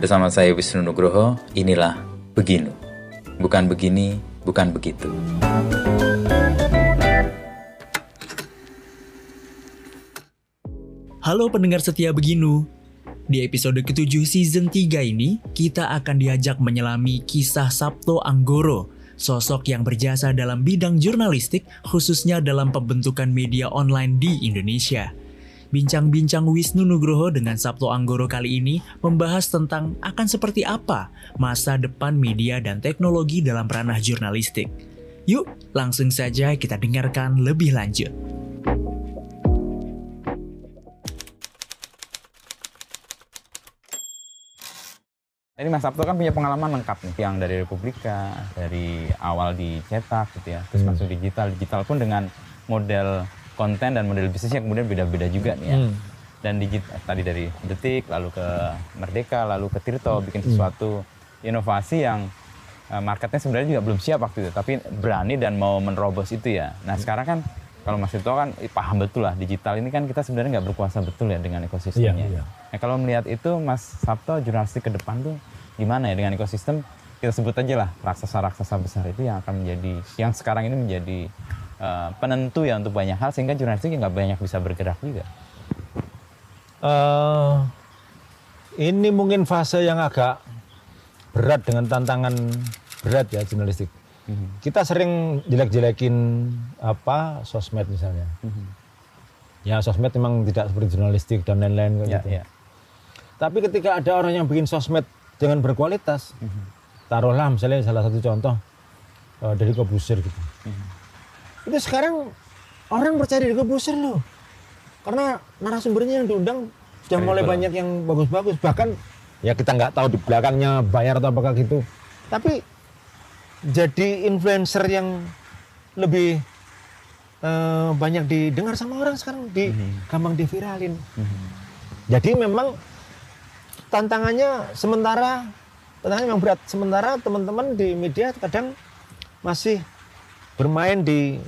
Bersama saya Wisnu Nugroho, inilah Beginu. Bukan begini, bukan begitu. Halo pendengar setia Beginu. Di episode ketujuh season 3 ini, kita akan diajak menyelami kisah Sabto Anggoro, sosok yang berjasa dalam bidang jurnalistik khususnya dalam pembentukan media online di Indonesia. Bincang-bincang Wisnu Nugroho dengan Sabto Anggoro kali ini membahas tentang akan seperti apa masa depan media dan teknologi dalam ranah jurnalistik. Yuk, langsung saja kita dengarkan lebih lanjut. Jadi Mas Sabto kan punya pengalaman lengkap nih, yang dari Republika, dari awal dicetak gitu ya, terus Hmm. masuk digital, digital pun dengan model konten dan model bisnisnya kemudian beda-beda juga nih ya. Hmm. Dan digital tadi dari Detik, lalu ke Merdeka, lalu ke Tirto, Hmm. bikin sesuatu inovasi yang eh, marketnya sebenarnya juga belum siap waktu itu, tapi berani dan mau menerobos itu ya. Nah sekarang kan kalau Mas Tirto kan eh, paham betul lah digital ini kan kita sebenarnya nggak berkuasa betul ya dengan ekosistemnya. Iya, iya. Nah kalau melihat itu Mas Sabto jurnalistik ke depan tuh gimana ya dengan ekosistem kita sebut aja lah raksasa-raksasa besar itu yang akan menjadi yang sekarang ini menjadi eh, penentu ya untuk banyak hal sehingga jurnalistik nggak banyak bisa bergerak juga. Eh, ini mungkin fase yang agak berat dengan tantangan berat ya jurnalistik. Kita sering jelek-jelekin apa sosmed misalnya. Ya sosmed memang tidak seperti jurnalistik dan lain-lain kayak Ya, gitu. ya. Tapi ketika ada orang yang bikin sosmed dengan berkualitas, taruhlah misalnya salah satu contoh eh, dari Kobusir gitu. Itu sekarang orang percaya dari Kobusir loh. Karena narasumbernya yang diundang sudah mulai banyak yang bagus-bagus. Bahkan ya kita nggak tahu di belakangnya bayar atau apakah gitu. Tapi jadi influencer yang lebih eh, banyak didengar sama orang sekarang di gampang diviralin. Jadi memang tantangannya sementara tantangannya memang berat. Sementara teman-teman di media kadang masih bermain di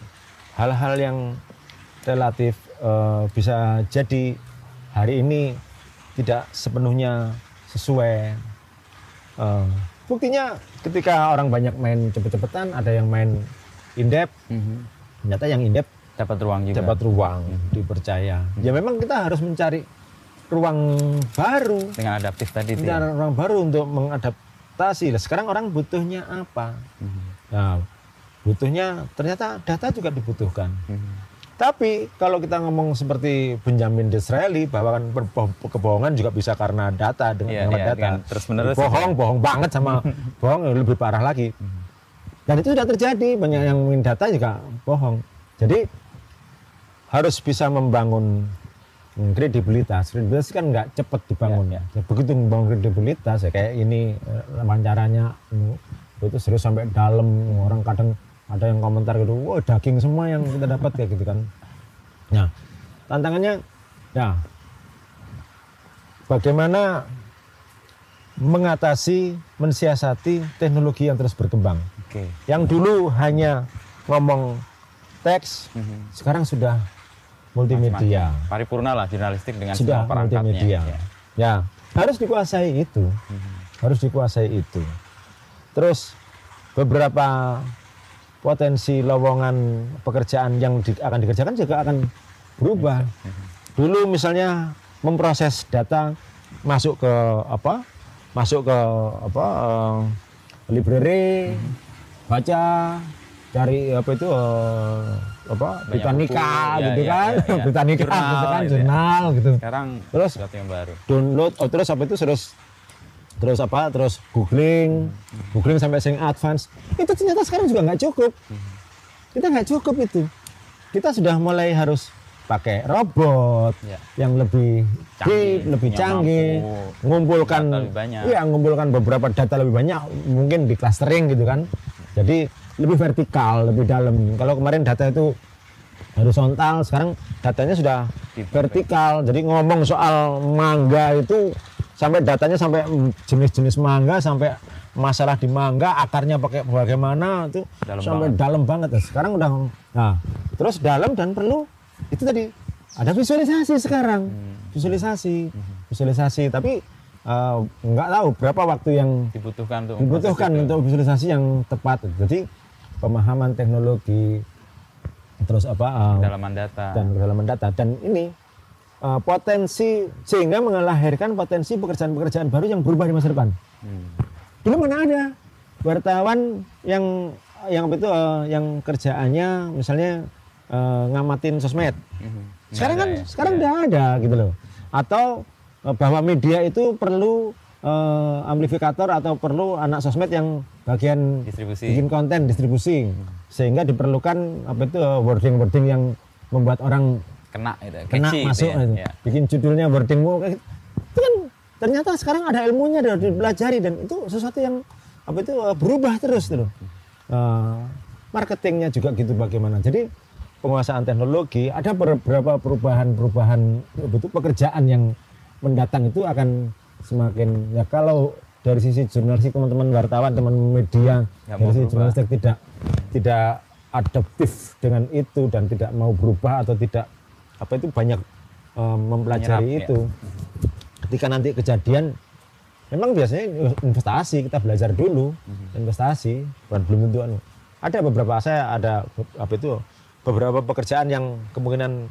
hal-hal yang relatif eh, bisa jadi hari ini tidak sepenuhnya sesuai. Eh, buktinya ketika orang banyak main cepet-cepetan, ada yang main indep, ternyata yang indep Dapat ruang juga. dapat ruang, dipercaya. Ya memang kita harus mencari ruang baru, dengan adaptif tadi itu. ya. mencari ruang baru untuk mengadaptasi. Lah, sekarang orang butuhnya apa? Nah, butuhnya ternyata data juga dibutuhkan. Tapi kalau kita ngomong seperti Benjamin Disraeli bahwa kan kebohongan juga bisa karena data dengan, dengan iya, data. dengan terus-menerus bohong, gitu. bohong banget sama bohong lebih parah lagi. Dan itu sudah terjadi banyak yang main data juga bohong. Jadi harus bisa membangun hmm, kredibilitas. Kredibilitas kan nggak cepat dibangun Iya, ya. Begitu membangun kredibilitas ya kayak ini eh, wawancaranya hmm, itu serius sampai dalam orang kadang ada yang komentar gitu, wah daging semua yang kita dapat kayak gitu kan. Nah, tantangannya ya bagaimana mengatasi, mensiasati teknologi yang terus berkembang. Oke. Yang dulu hanya ngomong teks, sekarang sudah multimedia, Macam-macam. Paripurna lah jurnalistik dengan sudah semua perangkatnya. multimedia. Ya. Ya, harus dikuasai itu, harus dikuasai itu. Terus beberapa potensi lowongan pekerjaan yang di- akan dikerjakan juga akan berubah. Dulu misalnya memproses data masuk ke apa? Masuk ke apa? eh, library, baca, cari apa itu eh, apa? Banyak Britannica buku, ya, gitu ya, kan, ya, ya. Britannica Jurnal gitu kan, gitu ya. jurnal gitu. Sekarang Terus yang baru. download oh, terus apa itu terus terus apa? Terus googling. Googling sampai sing advance. Itu ternyata sekarang juga nggak cukup. Kita nggak cukup itu. Kita sudah mulai harus pakai robot Ya. yang lebih Canggih, deep, lebih canggih mampu mengumpulkan data lebih banyak. iya mengumpulkan beberapa data lebih banyak mungkin di clustering gitu kan. Jadi lebih vertikal lebih dalam. Kalau kemarin data itu horizontal sekarang datanya sudah vertikal. Jadi ngomong soal mangga itu sampai datanya sampai jenis-jenis mangga sampai masalah di mangga akarnya pakai bagaimana itu Dalam sampai banget. dalam banget sekarang udah nah terus dalam dan perlu itu tadi ada visualisasi sekarang Hmm. visualisasi visualisasi tapi eh, nggak tahu berapa waktu yang dibutuhkan untuk dibutuhkan untuk visualisasi yang tepat. Jadi pemahaman teknologi terus apa eh, kedalaman data. dan kedalaman data dan ini eh, potensi sehingga melahirkan potensi pekerjaan-pekerjaan baru yang berubah di masa depan. Hmm. Dulu mana ada wartawan yang yang apa itu eh, yang kerjaannya misalnya eh, ngamatin sosmed. Nggak Sekarang kan ya? sekarang Ya. udah ada gitu loh. Atau eh, bahwa media itu perlu eh, amplifikator atau perlu anak sosmed yang bagian distribusi. bikin konten distribusi sehingga diperlukan apa itu wording-wording yang membuat orang kena gitu, kena catchy gitu masuk ya. gitu. Ya. bikin judulnya wordingmu kayak gitu. itu kan ternyata sekarang ada ilmunya dan dipelajari dan itu sesuatu yang apa itu eh, berubah terus tuh Eh, marketingnya juga gitu bagaimana jadi penguasaan teknologi ada beberapa perubahan-perubahan betul pekerjaan yang mendatang itu akan semakin ya kalau dari sisi jurnalistik teman-teman wartawan teman media Nggak dari sisi jurnalistik tidak tidak adaptif dengan itu dan tidak mau berubah atau tidak apa itu banyak eh, mempelajari Menyerap, ya. itu ketika nanti kejadian memang biasanya investasi kita belajar dulu Mhm. investasi bukan belum tentu anu. ada beberapa saya ada apa itu beberapa pekerjaan yang kemungkinan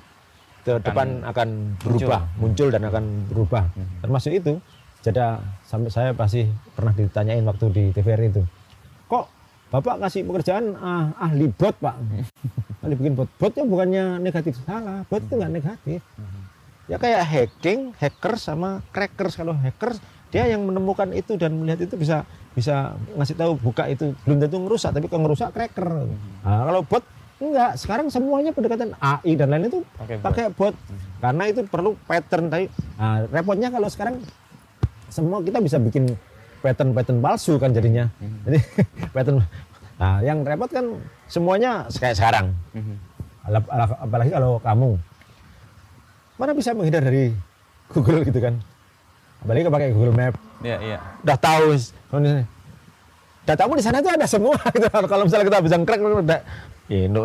ke depan akan berubah muncul, dan akan berubah Mhm. termasuk itu jadi sampai saya pasti pernah ditanyain waktu di TVRI itu kok bapak kasih pekerjaan ah, ahli bot pak. Ahli bikin bot. Botnya bukannya negatif. Salah bot itu nggak negatif. Ya kayak hacking hackers sama crackers. Kalau hackers dia yang menemukan itu dan melihat itu bisa bisa ngasih tahu buka itu. Belum tentu ngerusak tapi kalau ngerusak cracker. Nah, kalau bot enggak. Sekarang semuanya pendekatan AI dan lain itu Pakai bot. pakai bot. Karena itu perlu pattern tadi nah, repotnya kalau sekarang semua kita bisa bikin pattern-pattern palsu kan jadinya. Jadi pattern nah yang repot kan semuanya kayak sekarang. Ala- apalagi kalau kamu. Mana bisa menghindar dari Google gitu kan? Apalagi pakai Google Map. Iya, iya. udah tahu datamu di sana itu ada semua gitu. Kalau misalnya kita bisa crack udah ini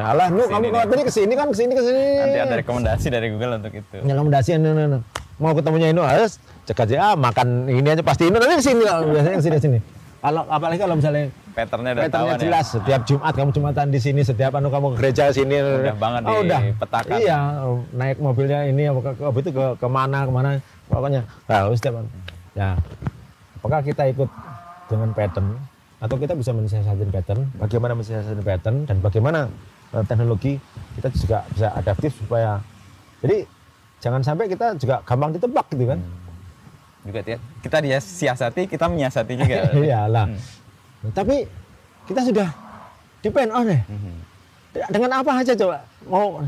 alah nu kamu Ke sini kalau nih. tadi ke sini kan ke sini ke sini Nanti ada rekomendasi dari Google untuk itu. rekomendasi ini, ini, ini. mau ketemunya ini harus cek aja ah makan ini aja pasti ini nanti ke sini biasanya ke sini sini kalau apalagi kalau misalnya Patternnya udah Patternnya tahuan ya. jelas setiap Jumat kamu Jumatan di sini setiap anu kamu ke gereja sini Udah banget oh, udah dipetakan. iya naik mobilnya ini apa ke, ke, itu ke ke mana ke mana pokoknya tahu setiap anu. ya apakah kita ikut dengan pattern atau kita bisa mensiasati pattern bagaimana mensiasati pattern dan bagaimana eh, teknologi kita juga bisa adaptif supaya jadi jangan sampai kita juga gampang ditebak gitu kan? Juga ti- kita dia siasati, kita menyiasati juga. iyalah tapi kita sudah depend on ya? Mhm. dengan apa aja coba? Mau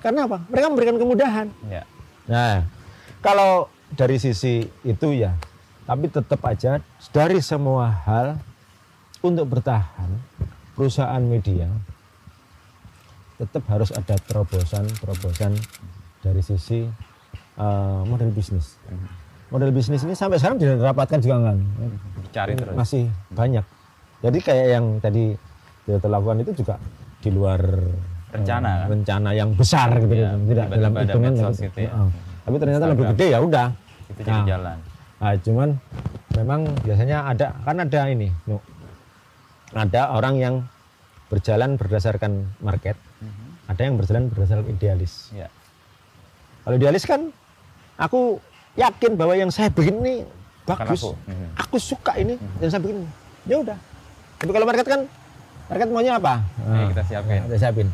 karena apa? Mereka memberikan kemudahan. Ya. nah kalau dari sisi itu ya tapi tetap aja dari semua hal untuk bertahan perusahaan media tetap harus ada terobosan terobosan dari sisi eh, model bisnis model bisnis ini sampai sekarang tidak dirapatkan juga kan Dicari terus. masih banyak. Jadi kayak yang tadi kita lakukan itu juga di luar Rencana, eh, kan? rencana yang besar gitu Iya, tidak dalam hitungan gitu. gitu ya. Heeh. Tapi ternyata lebih Instagram. gede ya udah. Itu jadi Nah. jalan. Nah, cuman memang biasanya ada kan ada ini, Nu. ada orang yang berjalan berdasarkan market, Mhm. ada yang berjalan berdasarkan idealis. Ya. Kalau idealis kan aku yakin bahwa yang saya bikin ini bagus. aku. Mhm. Aku suka ini dan saya bikin. Ya udah. Tapi kalau market kan market maunya apa? Ya, kita siapin. Kita siapin.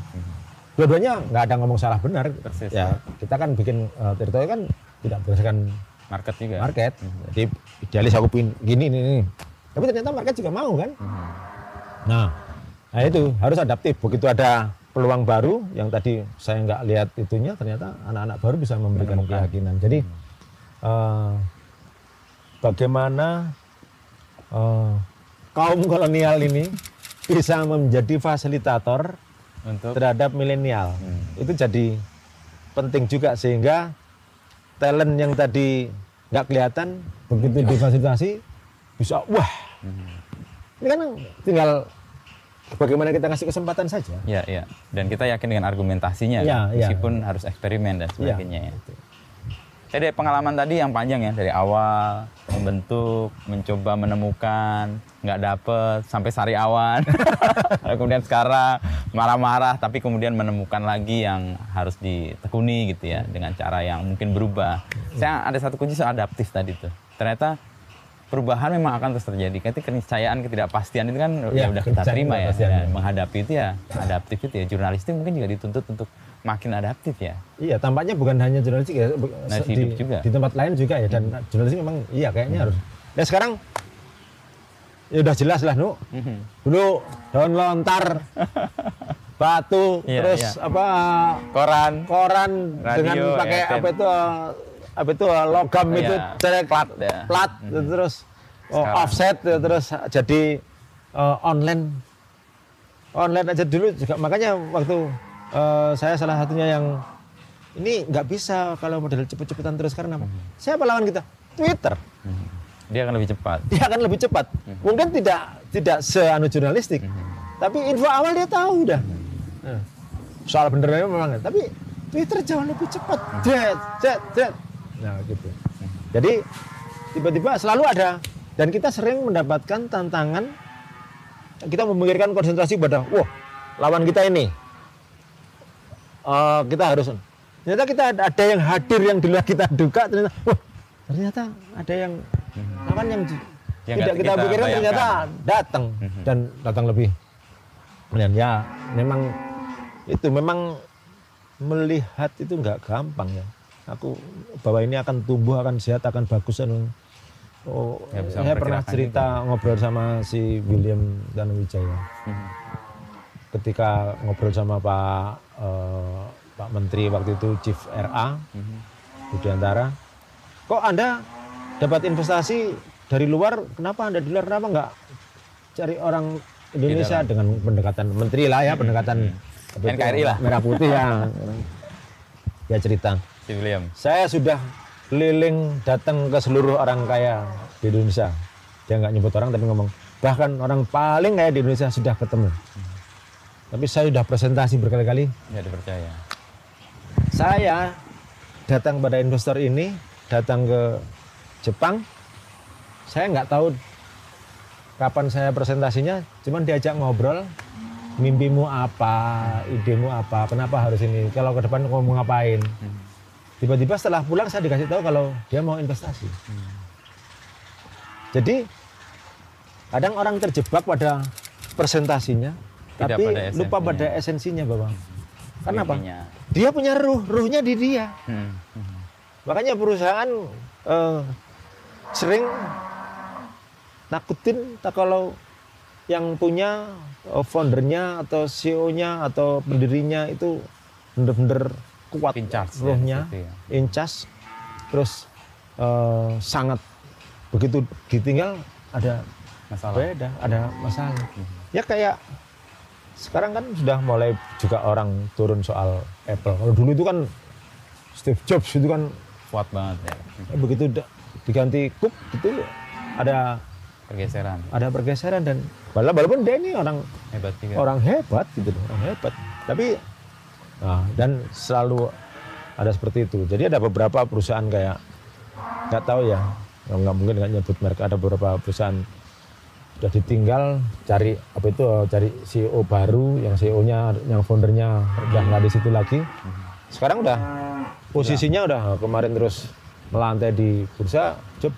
Dua-duanya nggak ada ngomong salah benar. Persis, Ya, kita kan bikin uh, teritori kan tidak berdasarkan Market juga. market. Jadi idealis aku bikin gini ini, ini. Tapi ternyata market juga mau kan? Mhm. Nah, nah itu harus adaptif. Begitu ada peluang baru yang tadi saya nggak lihat itunya, ternyata anak-anak baru bisa memberikan Menemukan. keyakinan. Jadi eh, bagaimana eh, kaum kolonial ini bisa menjadi fasilitator Untuk terhadap milenial. Hmm. Itu jadi penting juga sehingga talent yang tadi nggak kelihatan begitu difasilitasi bisa wah Mhm. ini kan tinggal bagaimana kita kasih kesempatan saja. Ya, ya. Dan kita yakin dengan argumentasinya, Ya, kan? ya. meskipun harus eksperimen dan Iya. sebagainya. Ya. Saya dari pengalaman tadi yang panjang ya dari awal membentuk, mencoba menemukan, nggak dapet sampai sari awan. Kemudian sekarang marah-marah tapi kemudian menemukan lagi yang harus ditekuni gitu ya dengan cara yang mungkin berubah. Saya ada satu kunci soal adaptif tadi tuh. Ternyata perubahan memang akan terus terjadi. Ketika keniscayaan, ketidakpastian itu kan ya, Ya, udah kita terima ya. Ya, Menghadapi itu ya adaptif itu ya. Jurnalistik mungkin juga dituntut untuk makin adaptif ya. Iya, tampaknya bukan hanya jurnalistik ya, Nah, hidup di, juga. di tempat lain juga ya dan jurnalistik memang iya kayaknya harus. Nah, sekarang ya udah jelas lah, Nu. Mhm. Dulu daun lontar, batu, Iya, terus iya. apa Koran, koran Radio, dengan pakai FM. apa itu apa itu logam Iya, itu celek plat ya. plat terus oh, offset ya, terus jadi eh, online online aja dulu juga makanya waktu eh, saya salah satunya yang ini nggak bisa kalau model cepet-cepetan terus karena apa? Siapa lawan kita? Twitter. dia akan lebih cepat. Dia akan lebih cepat. Mungkin tidak tidak seanu jurnalistik, tapi info awal dia tahu udah. Nah, soal benernya memang, tapi Twitter jauh lebih cepat. Jet, jet, jet. Nah gitu. Jadi tiba-tiba selalu ada dan kita sering mendapatkan tantangan. Kita memikirkan konsentrasi pada, wah lawan kita ini. Eh, kita harus. Ternyata kita ada, ada yang hadir yang di luar kita duga ternyata wah ternyata ada yang lawan yang Yang tidak kita, kita pikirkan bayangkan. ternyata datang dan datang lebih. Dan ya memang itu memang melihat itu nggak gampang ya. Aku bahwa ini akan tumbuh akan sehat akan bagus anu. oh bisa saya pernah cerita ngobrol sama si William Tanuwijaya Mhm. Ketika ngobrol sama Pak eh, Pak Menteri waktu itu Chief RA Mhm. Budiantara kok anda dapat investasi dari luar? Kenapa anda di luar? Kenapa nggak cari orang Indonesia? Dengan pendekatan menteri lah ya pendekatan itu, NKRI lah. merah putih ya. Ya cerita. Si William. saya sudah keliling datang ke seluruh orang kaya di Indonesia. Dia nggak nyebut orang tapi ngomong bahkan orang paling kaya di Indonesia sudah ketemu tapi saya sudah presentasi berkali-kali. Nggak dipercaya. saya datang pada investor ini datang ke Jepang. Saya nggak tahu kapan saya presentasinya cuman diajak ngobrol mimpimu apa? Idemu apa? Kenapa harus ini? Kalau ke depan kamu mau ngapain? Tiba-tiba setelah pulang saya dikasih tahu kalau dia mau investasi. Jadi kadang orang terjebak pada presentasinya Tidak tapi pada lupa pada esensinya bapak kenapa Mimpinya. dia punya ruh, ruhnya di dia. Hmm. Makanya perusahaan eh, sering takutin tak kalau yang punya eh, foundernya atau CEO-nya atau pendirinya itu bener-bener kuat In charge ya, ruhnya, ya. in charge, terus eh, sangat begitu ditinggal ada Masalah. beda, ada masalah. Ya kayak sekarang kan sudah mulai juga orang turun soal Apple. Kalau dulu itu kan Steve Jobs itu kan Kuat banget ya. eh, begitu diganti Cook itu ada Pergeseran. ada pergeseran dan wala- walaupun dia ini orang Hebat juga. orang hebat gitu loh, orang hebat. Tapi nah, dan selalu ada seperti itu. Jadi ada beberapa perusahaan kayak nggak tahu ya, nggak mungkin nggak nyebut merek. Ada beberapa perusahaan sudah ditinggal cari apa itu cari CEO baru yang CEO-nya yang foundernya udah nggak di situ lagi. Sekarang udah posisinya udah kemarin terus melantai di bursa job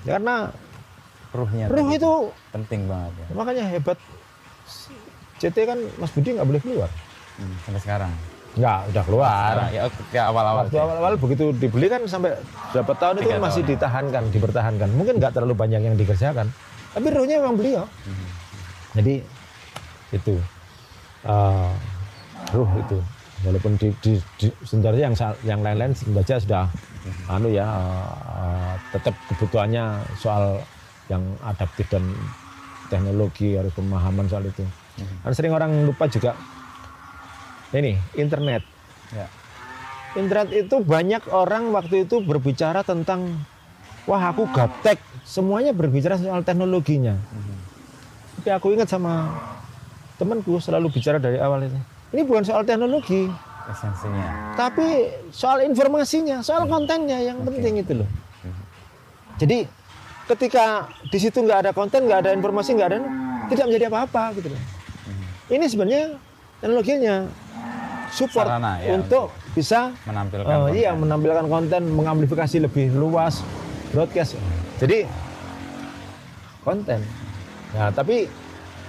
Ya karena Ruhnya. ruh itu penting banget ya. makanya hebat CT kan Mas Budi nggak boleh keluar Hmm, Sampai sekarang. nggak udah keluar Sekarang, ya ketika awal-awal. waktu awal-awal begitu dibeli kan sampai berapa tahun itu masih tahun. ditahankan dipertahankan mungkin nggak terlalu banyak yang dikerjakan tapi ruhnya memang beliau. Mhm. jadi itu eh, ruh itu. Walaupun di, di, di sebenarnya yang yang lain-lain saja sudah anu ya eh, tetap kebutuhannya soal yang adaptif dan teknologi harus pemahaman soal itu. Kan sering orang lupa juga ini internet. Ya. internet itu banyak orang waktu itu berbicara tentang wah aku gaptek. Semuanya berbicara soal teknologinya. Tapi aku ingat sama temanku selalu bicara dari awal itu. Ini bukan soal teknologi. Esensinya. tapi soal informasinya, soal kontennya yang penting itu loh. Jadi ketika di situ nggak ada konten, nggak ada informasi, nggak ada tidak menjadi apa-apa gitu loh. Ini sebenarnya teknologinya support Sarana, ya, untuk bisa Menampilkan oh, iya menampilkan konten, mengamplifikasi lebih luas broadcast. Jadi konten. Nah, tapi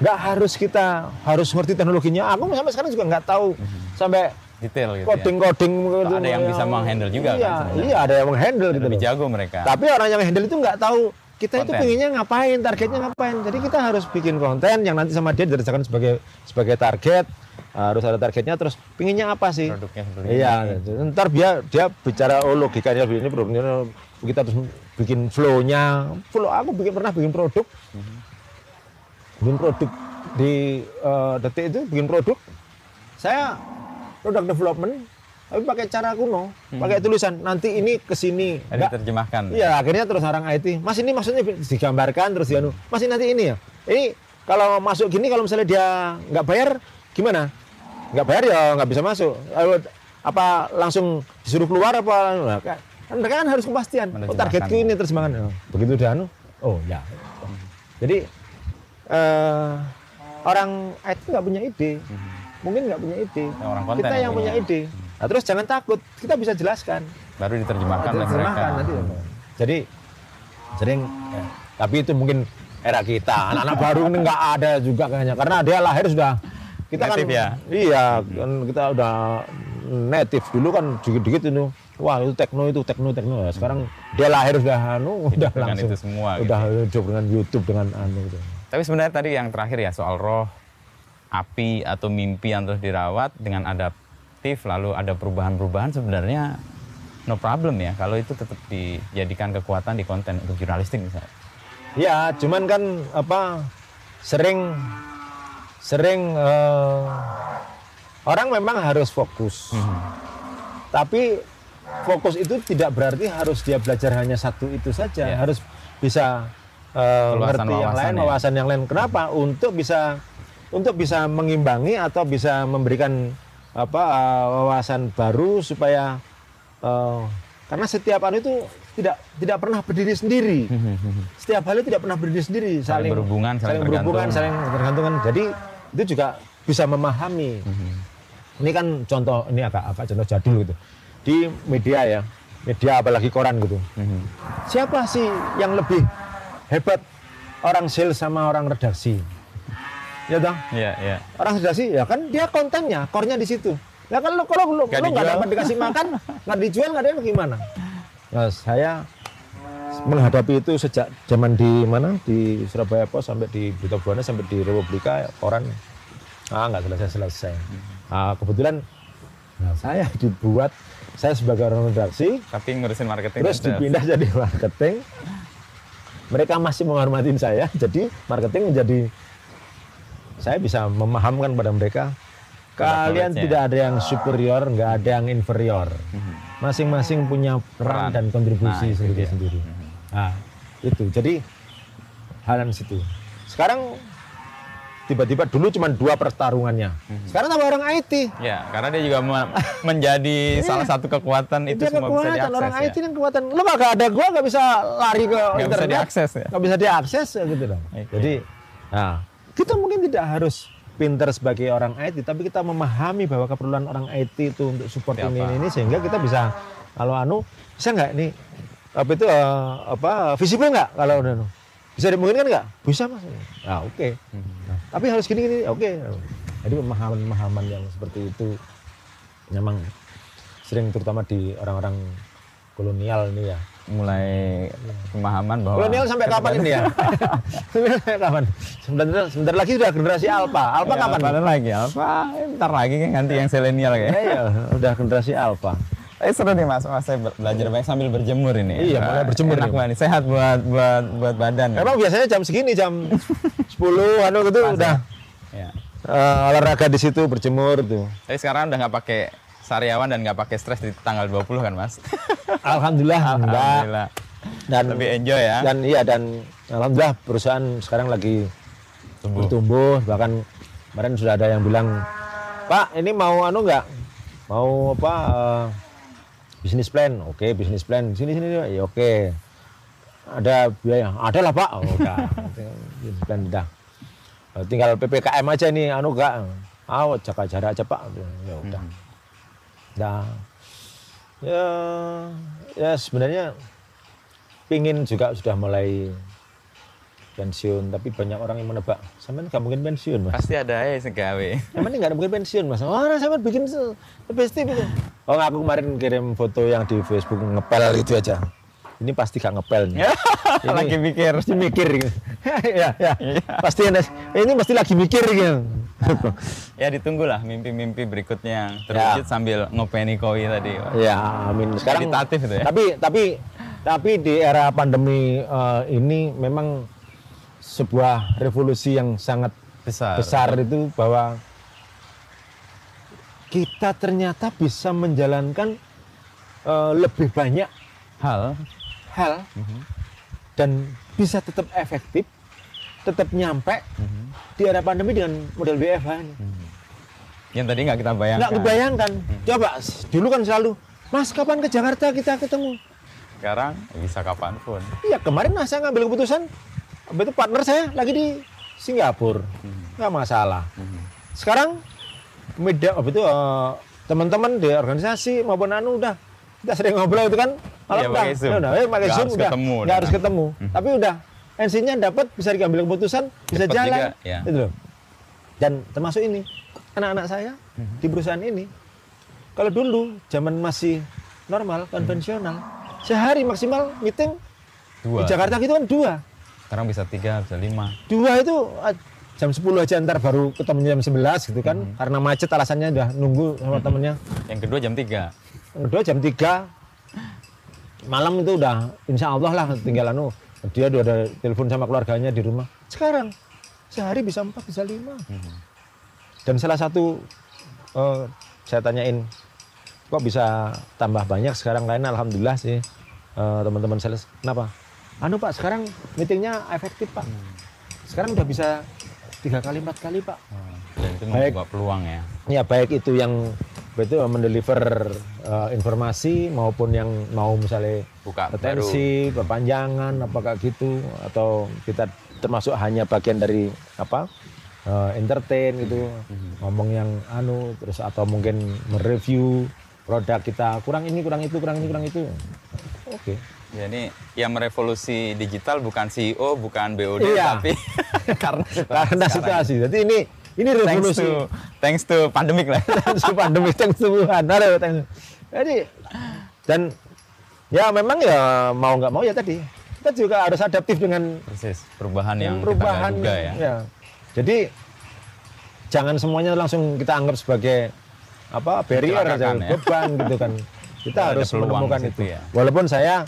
nggak harus kita harus ngerti teknologinya. Aku sampai sekarang juga nggak tahu sampai Detail gitu ya. coding-coding gitu. Ada yang bisa menghandle juga iya, kan sebenarnya. Iya, ada yang menghandle gitu Lebih jago mereka. Tapi orang yang handle itu nggak tahu kita itu Konten. pengennya ngapain, targetnya ngapain. Jadi kita harus bikin konten yang nanti sama dia dirasakan sebagai sebagai target. Harus ada targetnya terus pinginnya apa sih? Produknya Iya, ini. ntar dia dia bicara oh logikanya begini produknya kita terus bikin flow-nya. Flow aku bikin pernah bikin produk. Bikin produk di eh, detik itu bikin produk. Saya produk development tapi pakai cara kuno, pakai tulisan nanti ini ke sini. Diterjemahkan. Iya, akhirnya terus orang IT, Mas ini maksudnya digambarkan terus dianu. Mas ini nanti ini ya. Ini kalau masuk gini kalau misalnya dia nggak bayar gimana? Nggak bayar ya nggak bisa masuk. Lalu apa langsung disuruh keluar apa? Kan kan mereka kan harus kepastian. Oh, targetku ini terjemahan. Oh, begitu udah anu, oh ya. Jadi eh, orang IT nggak punya ide, mungkin nggak punya ide. Ya, orang konten Kita yang yang punya punya. ide. Nah, terus jangan takut, kita bisa jelaskan. Baru diterjemahkan oleh mereka. Nanti. Jadi sering ya, tapi itu mungkin era kita. Anak-anak baru ini nggak ada juga kayaknya karena dia lahir sudah kita Native kan ya? iya kan kita udah native dulu kan dikit-dikit itu wah itu tekno itu tekno tekno Ya, sekarang dia lahir sudah anu udah dengan langsung itu semua gitu udah hidup dengan YouTube dengan anu gitu. Tapi sebenarnya tadi yang terakhir ya soal roh, api atau mimpi yang terus dirawat dengan adaptif lalu ada perubahan-perubahan sebenarnya no problem ya kalau itu tetap dijadikan kekuatan di konten untuk jurnalistik misalnya. Ya, cuman kan apa sering sering eh, orang memang harus fokus. Tapi fokus itu tidak berarti harus dia belajar hanya satu itu saja, Ya. harus bisa eh, Keluasan ngerti yang lain, ya. wawasan yang lain. Kenapa? Untuk bisa untuk bisa mengimbangi atau bisa memberikan apa eh, wawasan baru supaya eh, karena setiap anu itu tidak tidak pernah berdiri sendiri setiap hal itu tidak pernah berdiri sendiri Saling berhubungan, saling berhubungan tergantung. saling bergantungan jadi itu juga bisa memahami ini kan contoh ini agak apa contoh jadul gitu di media ya media apalagi koran gitu. Mhm. siapa sih yang lebih hebat? Orang sales sama orang redaksi. Ya dong Iya, iya. orang redaksi ya kan dia kontennya core-nya di situ. Ya kan lo kalau lo Nggak lo nggak dijual. dapat dikasih makan nggak dijual nggak ada yang gimana? Nah, saya menghadapi itu sejak zaman di mana? Di Surabaya Pos sampai di Berita Buana sampai di Republika koran. Ah nggak selesai selesai ah, kebetulan nah, saya dibuat saya sebagai orang redaksi Tapi ngurusin marketing terus dipindah jadi marketing. Mereka masih menghormatin saya jadi marketing menjadi saya bisa memahamkan pada mereka kalian tidak ada yang superior nggak ada yang inferior. Masing-masing punya peran, Peran. dan kontribusi Nah, itu sendiri-sendiri nah itu. Jadi hal yang situ. Sekarang tiba-tiba dulu cuma dua pertarungannya. Sekarang tambah orang IT Ya, karena dia juga me- menjadi salah satu kekuatan itu Dia semua bisa kekuatan. Diakses orang ya. IT kan kekuatan. Lu gak ada gua nggak bisa lari ke bisa internet. diakses ya. nggak bisa diakses ya gitu loh. Oke. jadi nah kita mungkin tidak harus pinter sebagai orang IT tapi kita memahami bahwa keperluan orang IT itu untuk support Seperti ini, ini sehingga kita bisa kalau anu bisa nggak ini apa itu eh, apa visible nggak kalau udah anu? Bisa dimungkinkan nggak? Bisa mas. Nah oke. Nah, tapi harus gini gini oke. Jadi pemahaman pemahaman yang seperti itu memang sering terutama di orang-orang kolonial ini ya. Mulai pemahaman bahwa kolonial sampai kapan ini ya? Sampai kapan? Sebentar sebentar lagi sudah generasi alpha. Alpha Ya, kapan? Alpha lagi? Alpha, bentar lagi kan ganti yang selenial ya, kayak. ya udah generasi alpha Eh seru nih mas, mas saya be- belajar banyak sambil berjemur ini. Iya, mulai berjemur Enak nih. sehat buat buat buat badan. emang biasanya jam segini jam 10 anu gitu Pas, udah Ya. eh, olahraga di situ berjemur tuh Tapi sekarang udah nggak pakai sariawan dan nggak pakai stres di tanggal 20 kan mas? alhamdulillah Alhamdulillah. dan Lebih enjoy ya. dan iya dan alhamdulillah perusahaan sekarang lagi Tumbuh. bertumbuh bahkan kemarin sudah ada yang bilang Pak ini mau anu nggak mau apa eh, bisnis plan oke bisnis plan. Sini sini ya oke. Ada biaya. Ada lah pak. Oh, udah bisnis plan udah Eh, tinggal ppkm aja nih anu gak ah jaga jarak aja pak. Ya udah. Nah ya ya sebenarnya pingin juga sudah mulai pensiun tapi banyak orang yang menebak sampean nggak mungkin pensiun mas Pasti ada ya segawe. penting nggak mungkin pensiun mas oh sampean bikin pasti bikin oh aku kemarin kirim foto yang di Facebook ngepel itu aja ini pasti gak ngepel nih Ini Lagi mikir. pasti mikir gitu. ya ya pasti ada ini pasti lagi mikir gitu Ya ditunggu lah mimpi-mimpi berikutnya terwujud sambil ngopeni koi tadi. ya amin sekarang Meditatif itu ya? tapi tapi tapi di era pandemi eh, ini memang sebuah revolusi yang sangat Besar. besar itu bahwa kita ternyata bisa menjalankan eh, lebih banyak Hal. hal dan bisa tetap efektif, tetap nyampe di era pandemi dengan model WFH ini. Yang tadi nggak kita bayangkan. Nggak kebayangkan. Coba dulu kan selalu, Mas kapan ke Jakarta kita ketemu? Sekarang bisa kapan pun. Iya kemarin saya ngambil keputusan, Habis itu partner saya lagi di Singapura, nggak masalah. Sekarang media, habis itu eh, teman-teman di organisasi maupun anu udah kita sering ngobrol itu kan, Iya, udah, pakai Zoom. udah, eh, pakai Zoom harus udah, ketemu, nggak udah. harus ketemu. Tapi udah, NC-nya dapat, bisa diambil keputusan, bisa Cepet jalan, juga, ya. gitu loh. Dan termasuk ini, anak-anak saya di perusahaan ini, kalau dulu zaman masih normal, konvensional, sehari maksimal meeting Dua. di Jakarta gitu kan dua. Sekarang bisa tiga, bisa lima. Dua itu ah, jam 10 aja ntar baru ketemu jam 11 gitu kan. Karena macet alasannya udah nunggu sama temennya. Yang kedua jam tiga. Yang Kedua jam 3 malam itu udah insya Allah lah tinggal anu dia udah ada telepon sama keluarganya di rumah. Sekarang sehari bisa empat bisa lima. Dan salah satu eh, saya tanyain kok bisa tambah banyak sekarang lain alhamdulillah sih eh, teman-teman sales. Kenapa? Anu Pak sekarang meetingnya efektif Pak. Sekarang udah bisa tiga kali empat kali Pak. Dan itu Baik. peluang ya. Ya baik itu yang betul mendeliver eh, informasi maupun yang mau misalnya Buka retensi, perpanjangan, apakah gitu atau kita termasuk hanya bagian dari apa eh, entertain gitu ngomong yang anu terus atau mungkin mereview produk kita kurang ini kurang itu kurang ini kurang itu oke Ya ini yang merevolusi digital bukan CEO, bukan BOD, Iya. tapi karena situasi karena situasi jadi ini ini Thanks revolusi to, thanks to pandemik lah. si pandemi thanks to Tuhan. Aduh, thanks. Jadi dan ya memang ya mau nggak mau ya tadi kita juga harus adaptif dengan Persis, perubahan yang perubahan kita duga ya. Jadi jangan semuanya langsung kita anggap sebagai apa barrier ya. beban gitu kan. Kita harus menemukan itu. ya. Walaupun saya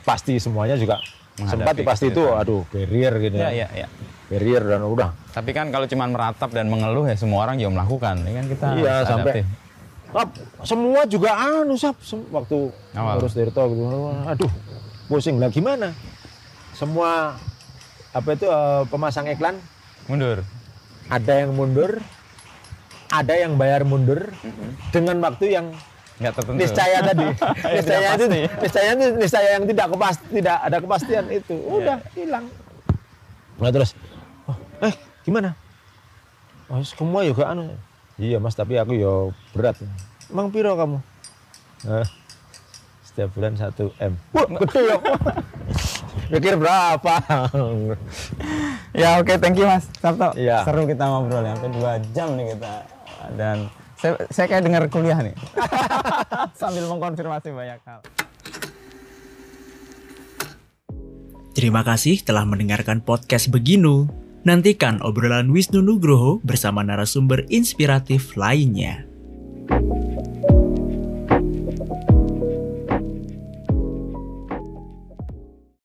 pasti semuanya juga Menghadapi sempat pasti itu aduh barrier gitu Ya, ya, ya. Barrier dan udah. Tapi kan kalau cuma meratap dan mengeluh ya semua orang juga melakukan. Ini kan kita Iya, harus sampai semua juga anu sap Sem- waktu Awal. terus Tirto gitu. Aduh pusing. Lah gimana? Semua apa itu eh, pemasang iklan? Mundur. ada yang mundur ada yang bayar mundur dengan waktu yang Nggak tertentu. niscaya tadi. Niscaya itu niscaya itu niscaya yang tidak kepas tidak ada kepastian itu. Udah hilang. Nah terus? Oh, eh gimana? Oh, semua juga anu. Iya mas tapi aku ya berat. Emang piro kamu? Eh, setiap bulan satu m. Wah gede ya. Pikir berapa? Ya oke, thank you Mas. Sabto. Iya. Seru kita ngobrol ya, sampai dua jam nih kita. Dan saya, saya kayak dengar kuliah nih. Sambil mengkonfirmasi banyak hal. Terima kasih telah mendengarkan podcast Beginu. Nantikan obrolan Wisnu Nugroho bersama narasumber inspiratif lainnya.